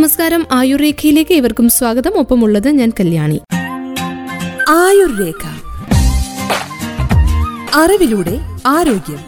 നമസ്കാരം. ആയുർരേഖയിലേക്ക് ഇവർക്കും സ്വാഗതം. ഒപ്പമുള്ളത് ഞാൻ കല്യാണി. ആയുർരേഖ. അറിവിലൂടെ ആരോഗ്യം.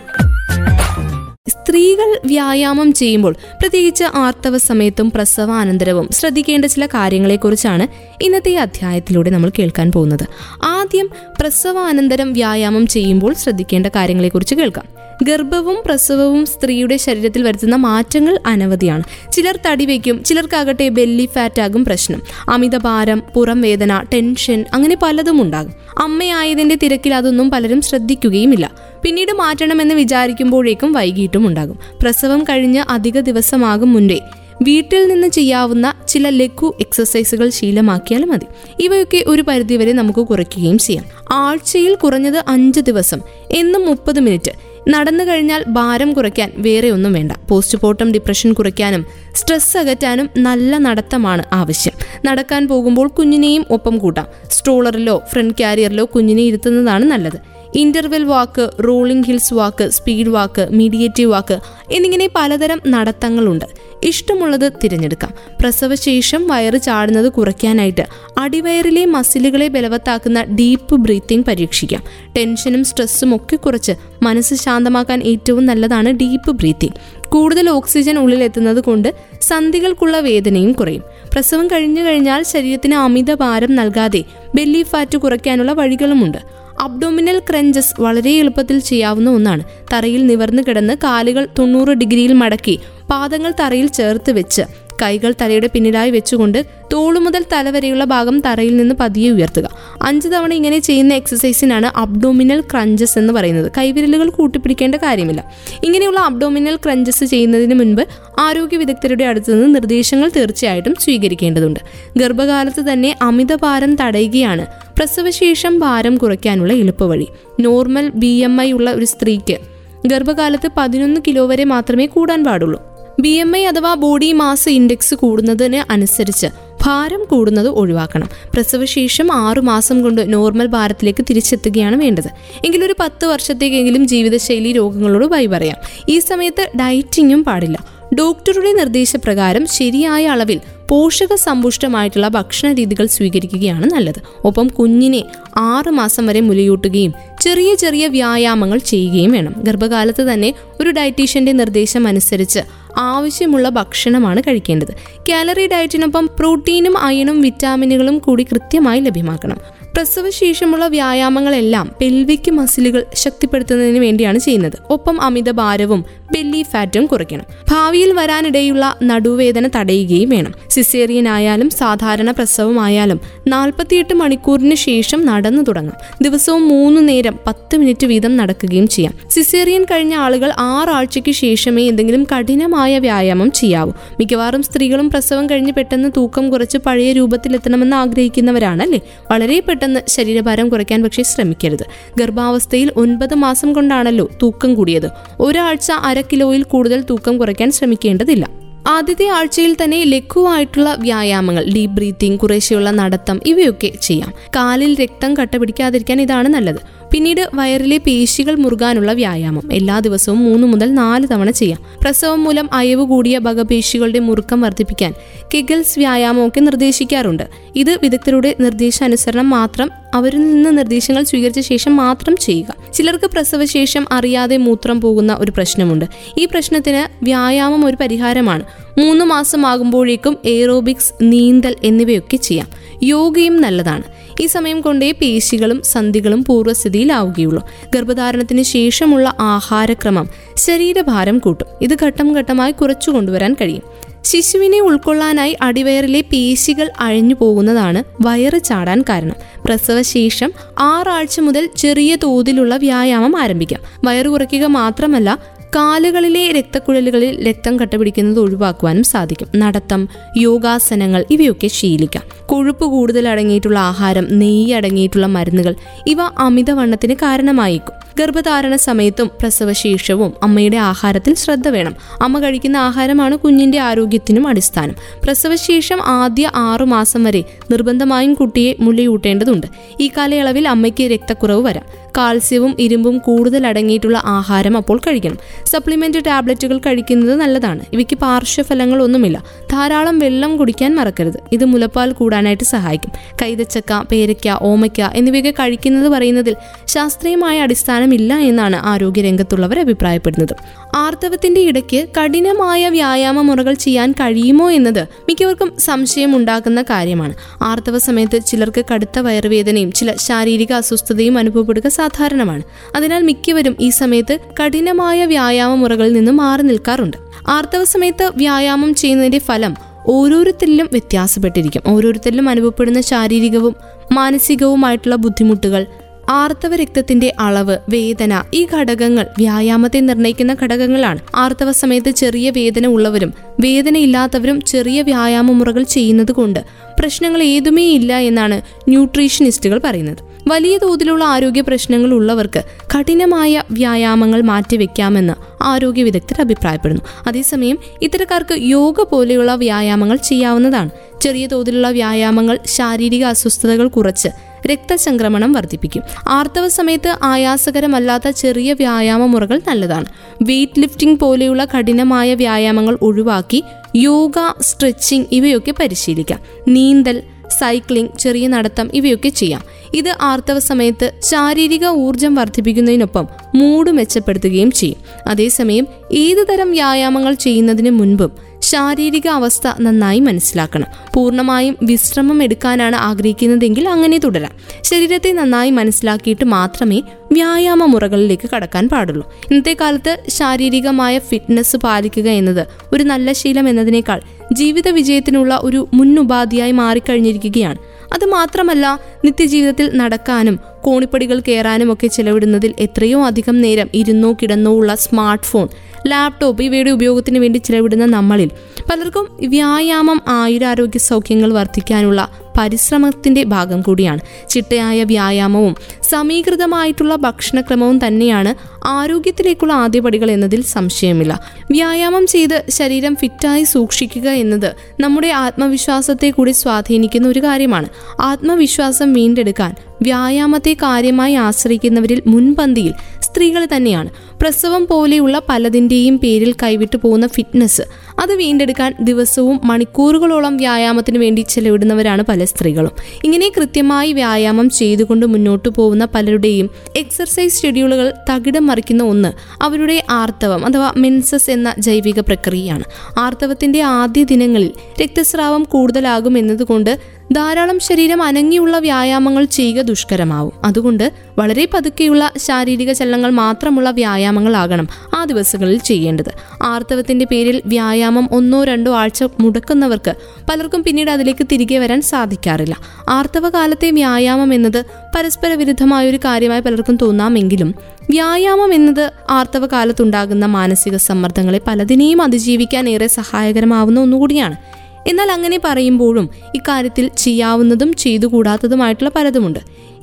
സ്ത്രീകൾ വ്യായാമം ചെയ്യുമ്പോൾ പ്രത്യേകിച്ച് ആർത്തവ സമയത്തും പ്രസവാനന്തരവും ശ്രദ്ധിക്കേണ്ട ചില കാര്യങ്ങളെക്കുറിച്ചാണ് ഇന്നത്തെ അധ്യായത്തിലൂടെ നമ്മൾ കേൾക്കാൻ പോകുന്നത്. ആദ്യം പ്രസവാനന്തരം വ്യായാമം ചെയ്യുമ്പോൾ ശ്രദ്ധിക്കേണ്ട കാര്യങ്ങളെക്കുറിച്ച് കേൾക്കാം. ഗർഭവും പ്രസവവും സ്ത്രീയുടെ ശരീരത്തിൽ വരുത്തുന്ന മാറ്റങ്ങൾ അനവധിയാണ്. ചിലർ തടി വയ്ക്കും ചിലർക്കാകട്ടെ ബെല്ലി ഫാറ്റ് ആകും പ്രശ്നം. അമിതഭാരം പുറം വേദന ടെൻഷൻ അങ്ങനെ പലതും ഉണ്ടാകും. അമ്മയായതിന്റെ തിരക്കിൽ അതൊന്നും പലരും ശ്രദ്ധിക്കുകയുമില്ല. പിന്നീട് മാറ്റണമെന്ന് വിചാരിക്കുമ്പോഴേക്കും വൈകിട്ടും ഉണ്ടാകും. പ്രസവം കഴിഞ്ഞ് അധിക ദിവസമാകും മുൻപേ. വീട്ടിൽ നിന്ന് ചെയ്യാവുന്ന ചില ലഘു എക്സസൈസുകൾ ശീലമാക്കിയാൽ മതി. ഇവയൊക്കെ ഒരു പരിധിവരെ നമുക്ക് കുറയ്ക്കുകയും ചെയ്യാം. ആഴ്ചയിൽ കുറഞ്ഞത് അഞ്ച് ദിവസം എന്നും മുപ്പത് മിനിറ്റ് നടന്നു കഴിഞ്ഞാൽ ഭാരം കുറയ്ക്കാൻ വേറെ ഒന്നും വേണ്ട. പോസ്റ്റ്മോർട്ടം ഡിപ്രഷൻ കുറയ്ക്കാനും സ്ട്രെസ് അകറ്റാനും നല്ല നടത്തമാണ് ആവശ്യം. നടക്കാൻ പോകുമ്പോൾ കുഞ്ഞിനെയും ഒപ്പം കൂട്ടാം. സ്ട്രോളറിലോ ഫ്രണ്ട് കാരിയറിലോ കുഞ്ഞിനെ ഇരുത്തുന്നതാണ് നല്ലത്. Interval walk rolling hills walk speed walk meditative walk എന്നിങ്ങനെ പലതരം നടത്തങ്ങളുണ്ട്. ഇഷ്ടമുള്ളത് തിരഞ്ഞെടുക്കാം. പ്രസവശേഷം വയറ് ചാടുന്നത് കുറയ്ക്കാനായിട്ട് അടിവയറിലെ മസിലുകളെ ബലവത്താക്കുന്ന ഡീപ്പ് ബ്രീത്തിങ് പരീക്ഷിക്കാം. ടെൻഷനും സ്ട്രെസ്സും ഒക്കെ കുറച്ച് മനസ്സ് ശാന്തമാക്കാൻ ഏറ്റവും നല്ലതാണ് ഡീപ്പ് ബ്രീത്തിങ് കൂടുതൽ ഓക്സിജൻ ഉള്ളിലെത്തുന്നത് കൊണ്ട് സന്ധികൾക്കുള്ള വേദനയും കുറയും. പ്രസവം കഴിഞ്ഞു കഴിഞ്ഞാൽ ശരീരത്തിന് അമിത ഭാരം നൽകാതെ ബെല്ലി ഫാറ്റ് കുറയ്ക്കാനുള്ള വഴികളുമുണ്ട്. അബ്ഡോമിനൽ ക്രഞ്ചസ് വളരെ എളുപ്പത്തിൽ ചെയ്യാവുന്ന ഒന്നാണ്. തറയിൽ നിവർന്നു കിടന്ന് കാലുകൾ തൊണ്ണൂറ് ഡിഗ്രിയിൽ മടക്കി പാദങ്ങൾ തറയിൽ ചേർത്ത് വെച്ച്. കൈകൾ തലയുടെ പിന്നിലായി വെച്ചുകൊണ്ട് തോളു മുതൽ തല വരെയുള്ള ഭാഗം തറയിൽ നിന്ന് പതിയെ ഉയർത്തുക. അഞ്ച് തവണ ഇങ്ങനെ ചെയ്യുന്ന എക്സസൈസിനാണ് അബ്ഡോമിനൽ ക്രഞ്ചസ് എന്ന് പറയുന്നത്. കൈവിരലുകൾ കൂട്ടിപ്പിടിക്കേണ്ട കാര്യമില്ല. ഇങ്ങനെയുള്ള അബ്ഡോമിനൽ ക്രഞ്ചസ് ചെയ്യുന്നതിന് മുൻപ് ആരോഗ്യ വിദഗ്ധരുടെ അടുത്ത് നിന്ന് നിർദ്ദേശങ്ങൾ തീർച്ചയായിട്ടും സ്വീകരിക്കേണ്ടതുണ്ട്. ഗർഭകാലത്ത് തന്നെ അമിത ഭാരം തടയുകയാണ് പ്രസവശേഷം ഭാരം കുറയ്ക്കാനുള്ള എളുപ്പവഴി. നോർമൽ ബി എം ഐ ഉള്ള ഒരു സ്ത്രീക്ക് ഗർഭകാലത്ത് പതിനൊന്ന് കിലോ വരെ മാത്രമേ കൂടാൻ പാടുള്ളൂ. ബി എം ഐ അഥവാ ബോഡി മാസ് ഇൻഡെക്സ് കൂടുന്നതിന് അനുസരിച്ച് ഭാരം കൂടുന്നത് ഒഴിവാക്കണം. പ്രസവശേഷം ആറുമാസം കൊണ്ട് നോർമൽ ഭാരത്തിലേക്ക് തിരിച്ചെത്തുകയാണ് വേണ്ടത്. എങ്കിലൊരു പത്ത് വർഷത്തേക്കെങ്കിലും ജീവിതശൈലി രോഗങ്ങളോട് ബൈ പറയാം. ഈ സമയത്ത് ഡയറ്റിങ്ങും പാടില്ല. ഡോക്ടറുടെ നിർദ്ദേശപ്രകാരം ശരിയായ അളവിൽ പോഷക സമ്പുഷ്ടമായിട്ടുള്ള ഭക്ഷണ രീതികൾ സ്വീകരിക്കുകയാണ് നല്ലത്. ഒപ്പം കുഞ്ഞിനെ ആറുമാസം വരെ മുലയൂട്ടുകയും ചെറിയ ചെറിയ വ്യായാമങ്ങൾ ചെയ്യുകയും വേണം. ഗർഭകാലത്ത് തന്നെ ഒരു ഡയറ്റീഷ്യന്റെ നിർദ്ദേശം അനുസരിച്ച് ആവശ്യമുള്ള ഭക്ഷണമാണ് കഴിക്കേണ്ടത്. കാലറി ഡയറ്റിനൊപ്പം പ്രോട്ടീനും അയണും വിറ്റാമിനുകളും കൂടി കൃത്യമായി ലഭ്യമാക്കണം. പ്രസവശേഷമുള്ള വ്യായാമങ്ങളെല്ലാം പെൽവിക്ക് മസിലുകൾ ശക്തിപ്പെടുത്തുന്നതിന് വേണ്ടിയാണ് ചെയ്യുന്നത്. ഒപ്പം അമിത ഭാരവും ബെല്ലി ഫാറ്റും കുറയ്ക്കണം. ഭാവിയിൽ വരാനിടയുള്ള നടുവേദന തടയുകയും വേണം. സിസേറിയൻ ആയാലും സാധാരണ പ്രസവമായാലും നാൽപ്പത്തിയെട്ട് മണിക്കൂറിന് ശേഷം നടന്നു തുടങ്ങാം. ദിവസവും മൂന്ന് നേരം പത്ത് മിനിറ്റ് വീതം നടക്കുകയും ചെയ്യാം. സിസേറിയൻ കഴിഞ്ഞ ആളുകൾ ആറാഴ്ചയ്ക്ക് ശേഷമേ എന്തെങ്കിലും കഠിനമായ വ്യായാമം ചെയ്യാവൂ. മിക്കവാറും സ്ത്രീകളും പ്രസവം കഴിഞ്ഞ് പെട്ടെന്ന് തൂക്കം കുറച്ച് പഴയ രൂപത്തിലെത്തണമെന്ന് ആഗ്രഹിക്കുന്നവരാണല്ലേ? വളരെ പെട്ടെന്ന് ശരീരഭാരം കുറയ്ക്കാൻ പക്ഷേ ശ്രമിക്കരുത്. ഗർഭാവസ്ഥയിൽ ഒൻപത് മാസം കൊണ്ടാണല്ലോ തൂക്കം കൂടിയത്. ഒരാഴ്ച അര കിലോയിൽ കൂടുതൽ തൂക്കം കുറയ്ക്കാൻ ശ്രമിക്കേണ്ടതില്ല. ആദ്യത്തെ ആഴ്ചയിൽ തന്നെ ലഘുവായിട്ടുള്ള വ്യായാമങ്ങൾ ഡീപ് ബ്രീത്തിങ് കുറേശ്ശെയുള്ള നടത്തം ഇവയൊക്കെ ചെയ്യാം. കാലിൽ രക്തം കട്ട പിടിക്കാതിരിക്കാൻ ഇതാണ് നല്ലത്. പിന്നീട് വയറിലെ പേശികൾ മുറുകാനുള്ള വ്യായാമം. എല്ലാ ദിവസവും മൂന്ന് മുതൽ നാല് തവണ ചെയ്യാം. പ്രസവം മൂലം അയവ് കൂടിയ ഭഗപേശികളുടെ മുറുക്കം വർദ്ധിപ്പിക്കാൻ കെഗൽസ് വ്യായാമമൊക്കെ നിർദ്ദേശിക്കാറുണ്ട്. ഇത് വിദഗ്ധരുടെ നിർദ്ദേശാനുസരണം മാത്രം അവരിൽ നിന്ന് നിർദ്ദേശങ്ങൾ സ്വീകരിച്ച ശേഷം മാത്രം ചെയ്യുക. ചിലർക്ക് പ്രസവശേഷം അറിയാതെ മൂത്രം പോകുന്ന ഒരു പ്രശ്നമുണ്ട്. ഈ പ്രശ്നത്തിന് വ്യായാമം ഒരു പരിഹാരമാണ്. മൂന്ന് മാസമാകുമ്പോഴേക്കും എയറോബിക്സ് നീന്തൽ എന്നിവയൊക്കെ ചെയ്യാം. യോഗയും നല്ലതാണ്. ഈ സമയം കൊണ്ടേ പേശികളും സന്ധികളും പൂർവസ്ഥിതിയിലാവുകയുള്ളൂ ഗർഭധാരണത്തിന് ശേഷമുള്ള ആഹാരക്രമം ശരീരഭാരം കൂട്ടും. ഇത് ഘട്ടം ഘട്ടമായി കുറച്ചു കൊണ്ടുവരാൻ കഴിയും. ശിശുവിനെ ഉൾക്കൊള്ളാനായി അടിവയറിലെ പേശികൾ അഴിഞ്ഞു പോകുന്നതാണ് വയറ് ചാടാൻ കാരണം. പ്രസവശേഷം ആറാഴ്ച മുതൽ ചെറിയ തോതിലുള്ള വ്യായാമം ആരംഭിക്കാം. വയറ് കുറയ്ക്കുക മാത്രമല്ല കാലുകളിലെ രക്തക്കുഴലുകളിൽ രക്തം കട്ടപിടിക്കുന്നത് ഒഴിവാക്കുവാനും സാധിക്കും. നടത്തം യോഗാസനങ്ങൾ ഇവയൊക്കെ ശീലിക്കാം. കൊഴുപ്പ് കൂടുതൽ അടങ്ങിയിട്ടുള്ള ആഹാരം നെയ്യ് അടങ്ങിയിട്ടുള്ള മരുന്നുകൾ ഇവ അമിതവണ്ണത്തിന് കാരണമായേക്കും. ഗർഭധാരണ സമയത്തും പ്രസവശേഷവും അമ്മയുടെ ആഹാരത്തിൽ ശ്രദ്ധ വേണം. അമ്മ കഴിക്കുന്ന ആഹാരമാണ് കുഞ്ഞിന്റെ ആരോഗ്യത്തിനും അടിസ്ഥാനം. പ്രസവശേഷം ആദ്യ ആറു മാസം വരെ നിർബന്ധമായും കുട്ടിയെ മുലയൂട്ടേണ്ടതുണ്ട്. ഈ കാലയളവിൽ അമ്മയ്ക്ക് രക്തക്കുറവ് വരാം. കാൽസ്യവും ഇരുമ്പും കൂടുതൽ അടങ്ങിയിട്ടുള്ള ആഹാരം അപ്പോൾ കഴിക്കണം. സപ്ലിമെന്റ് ടാബ്ലറ്റുകൾ കഴിക്കുന്നത് നല്ലതാണ്. ഇവയ്ക്ക് പാർശ്വഫലങ്ങളൊന്നുമില്ല. ധാരാളം വെള്ളം കുടിക്കാൻ മറക്കരുത്. ഇത് മുലപ്പാൽ കൂടാനായിട്ട് സഹായിക്കും. കൈതച്ചക്ക പേരയ്ക്ക ഓമയ്ക്ക എന്നിവയൊക്കെ കഴിക്കുന്നത് പറയുന്നതിൽ ശാസ്ത്രീയമായ അടിസ്ഥാനമില്ല എന്നാണ് ആരോഗ്യരംഗത്തുള്ളവർ അഭിപ്രായപ്പെടുന്നത്. ആർത്തവത്തിന്റെ ഇടയ്ക്ക് കഠിനമായ വ്യായാമ മുറകൾ ചെയ്യാൻ കഴിയുമോ എന്നത് മിക്കവർക്കും സംശയം ഉണ്ടാക്കുന്ന കാര്യമാണ്. ആർത്തവ സമയത്ത് ചിലർക്ക് കടുത്ത വയറുവേദനയും ചില ശാരീരിക അസ്വസ്ഥതയും അനുഭവപ്പെടുക സാധാരണമാണ്. അതിനാൽ മിക്കവരും ഈ സമയത്ത് കഠിനമായ വ്യായാമ മുറകളിൽ നിന്നും മാറി നിൽക്കാറുണ്ട്. ആർത്തവ സമയത്ത് വ്യായാമം ചെയ്യുന്നതിന്റെ ഫലം ഓരോരുത്തരിലും വ്യത്യാസപ്പെട്ടിരിക്കും. ഓരോരുത്തരിലും അനുഭവപ്പെടുന്ന ശാരീരികവും മാനസികവുമായിട്ടുള്ള ബുദ്ധിമുട്ടുകൾ ആർത്തവ രക്തത്തിന്റെ അളവ് വേദന ഈ ഘടകങ്ങൾ വ്യായാമത്തെ നിർണയിക്കുന്ന ഘടകങ്ങളാണ്. ആർത്തവ സമയത്ത് ചെറിയ വേദന ഉള്ളവരും വേദന ഇല്ലാത്തവരും ചെറിയ വ്യായാമ മുറകൾ ചെയ്യുന്നത് കൊണ്ട് പ്രശ്നങ്ങൾ ഏതുമേ ഇല്ല എന്നാണ് ന്യൂട്രീഷനിസ്റ്റുകൾ പറയുന്നത്. വലിയ തോതിലുള്ള ആരോഗ്യ പ്രശ്നങ്ങൾ ഉള്ളവർക്ക് കഠിനമായ വ്യായാമങ്ങൾ മാറ്റിവെക്കാമെന്ന് ആരോഗ്യ വിദഗ്ധർ അഭിപ്രായപ്പെടുന്നു. അതേസമയം ഇത്തരക്കാർക്ക് യോഗ പോലെയുള്ള വ്യായാമങ്ങൾ ചെയ്യാവുന്നതാണ്. ചെറിയ തോതിലുള്ള വ്യായാമങ്ങൾ ശാരീരിക അസ്വസ്ഥതകൾ കുറച്ച് രക്തചംക്രമണം വർദ്ധിപ്പിക്കും. ആർത്തവ സമയത്ത് ആയാസകരമല്ലാത്ത ചെറിയ വ്യായാമ മുറകൾ നല്ലതാണ്. വെയ്റ്റ് ലിഫ്റ്റിംഗ് പോലെയുള്ള കഠിനമായ വ്യായാമങ്ങൾ ഒഴിവാക്കി യോഗ സ്ട്രെച്ചിങ് ഇവയൊക്കെ പരിശീലിക്കാം. നീന്തൽ സൈക്ലിംഗ് ചെറിയ നടത്തം ഇവയൊക്കെ ചെയ്യാം. ഇത് ആർത്തവ സമയത്ത് ശാരീരിക ഊർജം വർദ്ധിപ്പിക്കുന്നതിനൊപ്പം മൂഡ് മെച്ചപ്പെടുത്തുകയും ചെയ്യും. അതേസമയം ഏതുതരം വ്യായാമങ്ങൾ ചെയ്യുന്നതിന് മുൻപും ശാരീരിക അവസ്ഥ നന്നായി മനസ്സിലാക്കണം. പൂർണമായും വിശ്രമം എടുക്കാനാണ് ആഗ്രഹിക്കുന്നതെങ്കിൽ അങ്ങനെ തുടരാം. ശരീരത്തെ നന്നായി മനസ്സിലാക്കിയിട്ട് മാത്രമേ വ്യായാമ മുറകളിലേക്ക് കടക്കാൻ പാടുള്ളൂ. ഇന്നത്തെ കാലത്ത് ശാരീരികമായ ഫിറ്റ്നസ് പാലിക്കുക എന്നത് ഒരു നല്ല ശീലം എന്നതിനേക്കാൾ ജീവിത വിജയത്തിനുള്ള ഒരു മുന്നുപാധിയായി മാറിക്കഴിഞ്ഞിരിക്കുകയാണ്. അത് മാത്രമല്ല നിത്യജീവിതത്തിൽ നടക്കാനും കോണിപ്പടികൾ കയറാനും ഒക്കെ ചെലവിടുന്നതിൽ എത്രയോ അധികം നേരം ഇരുന്നോ കിടന്നോ ഉള്ള സ്മാർട്ട് ഫോൺ ലാപ്ടോപ്പ് ഇവയുടെ ഉപയോഗത്തിന് വേണ്ടി ചെലവിടുന്ന നമ്മളിൽ. പലർക്കും വ്യായാമം ആയുരാരോഗ്യ സൗഖ്യങ്ങൾ വർദ്ധിക്കാനുള്ള പരിശ്രമത്തിന്റെ ഭാഗം കൂടിയാണ്. ചിട്ടയായ വ്യായാമവും സമീകൃതമായിട്ടുള്ള ഭക്ഷണക്രമവും തന്നെയാണ് ആരോഗ്യത്തിലേക്കുള്ള ആദ്യപടികൾ എന്നതിൽ സംശയമില്ല. വ്യായാമം ചെയ്ത് ശരീരം ഫിറ്റായി സൂക്ഷിക്കുക എന്നത് നമ്മുടെ ആത്മവിശ്വാസത്തെ കൂടി സ്വാധീനിക്കുന്ന ഒരു കാര്യമാണ്. ആത്മവിശ്വാസം വീണ്ടെടുക്കാൻ വ്യായാമത്തെ കാര്യമായി ആശ്രയിക്കുന്നവരിൽ മുൻപന്തിയിൽ സ്ത്രീകൾ തന്നെയാണ്. പ്രസവം പോലെയുള്ള പലതിന്റെയും പേരിൽ കൈവിട്ടു പോകുന്ന ഫിറ്റ്നസ് അത് വീണ്ടെടുക്കാൻ ദിവസവും മണിക്കൂറുകളോളം വ്യായാമത്തിന് വേണ്ടി ചെലവിടുന്നവരാണ് പല സ്ത്രീകളും. ഇങ്ങനെ കൃത്യമായി വ്യായാമം ചെയ്തുകൊണ്ട് മുന്നോട്ടു പോകുന്ന പലരുടെയും എക്സർസൈസ് ഷെഡ്യൂളുകൾ തകിടം മറിക്കുന്ന ഒന്ന് അവരുടെ ആർത്തവം അഥവാ മെൻസസ് എന്ന ജൈവിക പ്രക്രിയയാണ്. ആർത്തവത്തിന്റെ ആദ്യ ദിനങ്ങളിൽ രക്തസ്രാവം കൂടുതലാകും എന്നതുകൊണ്ട് ധാരാളം ശരീരം അനങ്ങിയുള്ള വ്യായാമങ്ങൾ ചെയ്യുക ദുഷ്കരമാവും. അതുകൊണ്ട് വളരെ പതുക്കെയുള്ള ശാരീരിക ചലനങ്ങൾ മാത്രമുള്ള വ്യായാമങ്ങളാകണം ആ ദിവസങ്ങളിൽ ചെയ്യേണ്ടത്. ആർത്തവത്തിന്റെ പേരിൽ വ്യായാമം ഒന്നോ രണ്ടോ ആഴ്ച മുടക്കുന്നവർക്ക് പലർക്കും പിന്നീട് അതിലേക്ക് തിരികെ വരാൻ സാധിക്കാറില്ല. ആർത്തവകാലത്തെ വ്യായാമം എന്നത് പരസ്പര വിരുദ്ധമായ ഒരു കാര്യമായി പലർക്കും തോന്നാമെങ്കിലും വ്യായാമം എന്നത് ആർത്തവകാലത്തുണ്ടാകുന്ന മാനസിക സമ്മർദ്ദങ്ങളെ പലതിനെയും അതിജീവിക്കാൻ ഏറെ സഹായകരമാവുന്ന ഒന്നുകൂടിയാണ്. എന്നാൽ അങ്ങനെ പറയുമ്പോഴും ഇക്കാര്യത്തിൽ ചെയ്യാവുന്നതും ചെയ്തുകൂടാത്തതുമായിട്ടുള്ള പലതുമുണ്ട്.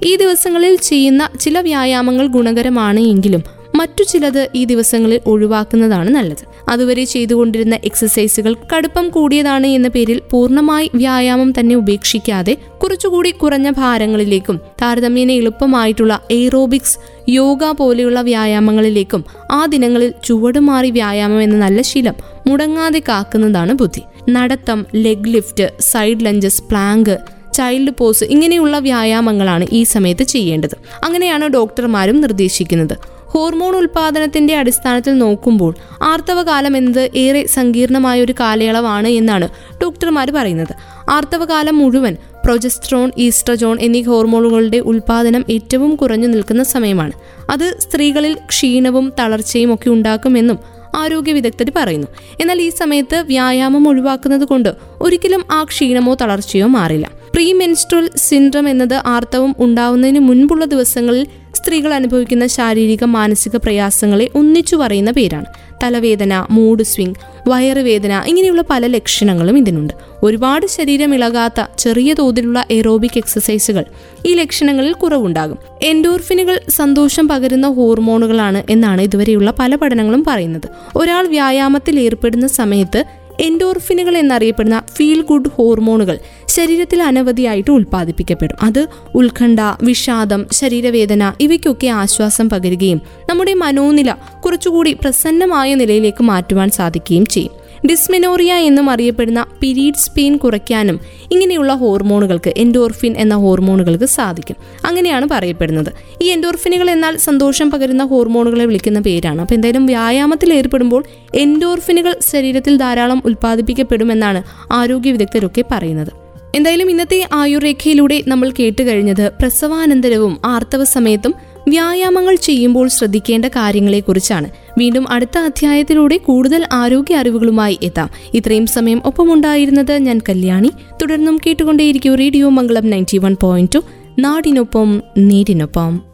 ഈ ദിവസങ്ങളിൽ ചെയ്യുന്ന ചില വ്യായാമങ്ങൾ ഗുണകരമാണ് എങ്കിലും മറ്റു ചിലത് ഈ ദിവസങ്ങളിൽ ഒഴിവാക്കുന്നതാണ് നല്ലത്. അതുവരെ ചെയ്തുകൊണ്ടിരുന്ന എക്സസൈസുകൾ കടുപ്പം കൂടിയതാണ് എന്ന പേരിൽ പൂർണമായി വ്യായാമം തന്നെ ഉപേക്ഷിക്കാതെ കുറച്ചുകൂടി കുറഞ്ഞ ഭാരങ്ങളിലേക്കും താരതമ്യേന എളുപ്പമായിട്ടുള്ള എയ്റോബിക്സ് യോഗ പോലെയുള്ള വ്യായാമങ്ങളിലേക്കും ആ ദിനങ്ങളിൽ ചുവടുമാറി വ്യായാമം എന്ന നല്ല ശീലം മുടങ്ങാതെ കാക്കുന്നതാണ് ബുദ്ധി. നടത്തം leg lift side lunges plank child pose ഇങ്ങനെയുള്ള വ്യായാമങ്ങളാണ് ഈ സമയത്ത് ചെയ്യേണ്ടത്. അങ്ങനെയാണ് ഡോക്ടർമാരും നിർദ്ദേശിക്കുന്നത്. ഹോർമോൺ ഉൽപാദനത്തിന്റെ അടിസ്ഥാനത്തിൽ നോക്കുമ്പോൾ ആർത്തവകാലം എന്നത് ഏറെ സങ്കീർണമായ ഒരു കാലയളവാണ് എന്നാണ് ഡോക്ടർമാർ പറയുന്നത്. ആർത്തവകാലം മുഴുവൻ പ്രൊജസ്ട്രോൺ ഈസ്ട്രജോൺ എന്നീ ഹോർമോണുകളുടെ ഉൽപാദനം ഏറ്റവും കുറഞ്ഞു നിൽക്കുന്ന സമയമാണ്. അത് സ്ത്രീകളിൽ ക്ഷീണവും തളർച്ചയും ഒക്കെ ഉണ്ടാക്കുമെന്നും ആരോഗ്യ വിദഗ്ധർ പറയുന്നു. എന്നാൽ ഈ സമയത്ത് വ്യായാമം ഒഴിവാക്കുന്നത് കൊണ്ട് ഒരിക്കലും ആ ക്ഷീണമോ തളർച്ചയോ മാറില്ല. പ്രീ മെൻസ്ട്രൽ സിൻഡ്രം എന്നത് ആർത്തവം ഉണ്ടാവുന്നതിന് മുൻപുള്ള ദിവസങ്ങളിൽ സ്ത്രീകൾ അനുഭവിക്കുന്ന ശാരീരിക മാനസിക പ്രയാസങ്ങളെ ഒന്നിച്ചു പറയുന്ന പേരാണ്. തലവേദന മൂഡ് സ്വിംഗ് വയറുവേദന ഇങ്ങനെയുള്ള പല ലക്ഷണങ്ങളും ഇതിനുണ്ട്. ഒരുപാട് ശരീരം ഇളകാത്ത ചെറിയ തോതിലുള്ള എറോബിക് എക്സസൈസുകൾ ഈ ലക്ഷണങ്ങളിൽ കുറവുണ്ടാകും. എൻഡോർഫിനുകൾ സന്തോഷം പകരുന്ന ഹോർമോണുകളാണ് എന്നാണ് ഇതുവരെയുള്ള പല പഠനങ്ങളും പറയുന്നത്. ഒരാൾ വ്യായാമത്തിൽ ഏർപ്പെടുന്ന സമയത്ത് എൻഡോർഫിനുകൾ എന്നറിയപ്പെടുന്ന ഫീൽ ഗുഡ് ഹോർമോണുകൾ ശരീരത്തിൽ അനവധിയായിട്ട് ഉൽപ്പാദിപ്പിക്കപ്പെടും. അത് ഉത്കണ്ഠ വിഷാദം ശരീരവേദന ഇവയ്ക്കൊക്കെ ആശ്വാസം പകരുകയും നമ്മുടെ മനോനില കുറച്ചുകൂടി പ്രസന്നമായ നിലയിലേക്ക് മാറ്റുവാൻ സാധിക്കുകയും ചെയ്യും. ഡിസ്മെനോറിയ എന്നും അറിയപ്പെടുന്ന പിരീഡ്സ് പെയിൻ കുറയ്ക്കാനും ഇങ്ങനെയുള്ള ഹോർമോണുകൾക്ക് എൻഡോർഫിൻ എന്ന ഹോർമോണുകൾക്ക് സാധിക്കും. അങ്ങനെയാണ് പറയപ്പെടുന്നത്. ഈ എൻഡോർഫിനുകൾ എന്നാൽ സന്തോഷം പകരുന്ന ഹോർമോണുകളെ വിളിക്കുന്ന പേരാണ്. അപ്പോൾ എന്തായാലും വ്യായാമത്തിൽ ഏർപ്പെടുമ്പോൾ എൻഡോർഫിനുകൾ ശരീരത്തിൽ ധാരാളം ഉൽപ്പാദിപ്പിക്കപ്പെടുമെന്നാണ് ആരോഗ്യ വിദഗ്ധരൊക്കെ പറയുന്നത്. എന്തായാലും ഇന്നത്തെ ആയുർരേഖയിലൂടെ നമ്മൾ കേട്ട് കഴിഞ്ഞത് പ്രസവാനന്തരവും ആർത്തവ സമയത്തും വ്യായാമങ്ങൾ ചെയ്യുമ്പോൾ ശ്രദ്ധിക്കേണ്ട കാര്യങ്ങളെക്കുറിച്ചാണ്. വീണ്ടും അടുത്ത അധ്യായത്തിലൂടെ കൂടുതൽ ആരോഗ്യ അറിവുകളുമായി എത്താം. ഇത്രയും സമയം ഒപ്പമുണ്ടായിരുന്നത് ഞാൻ കല്യാണി. തുടർന്നും കേട്ടുകൊണ്ടേയിരിക്കും radio Mangalam ninety one point നാടിനൊപ്പം നേരിനൊപ്പം.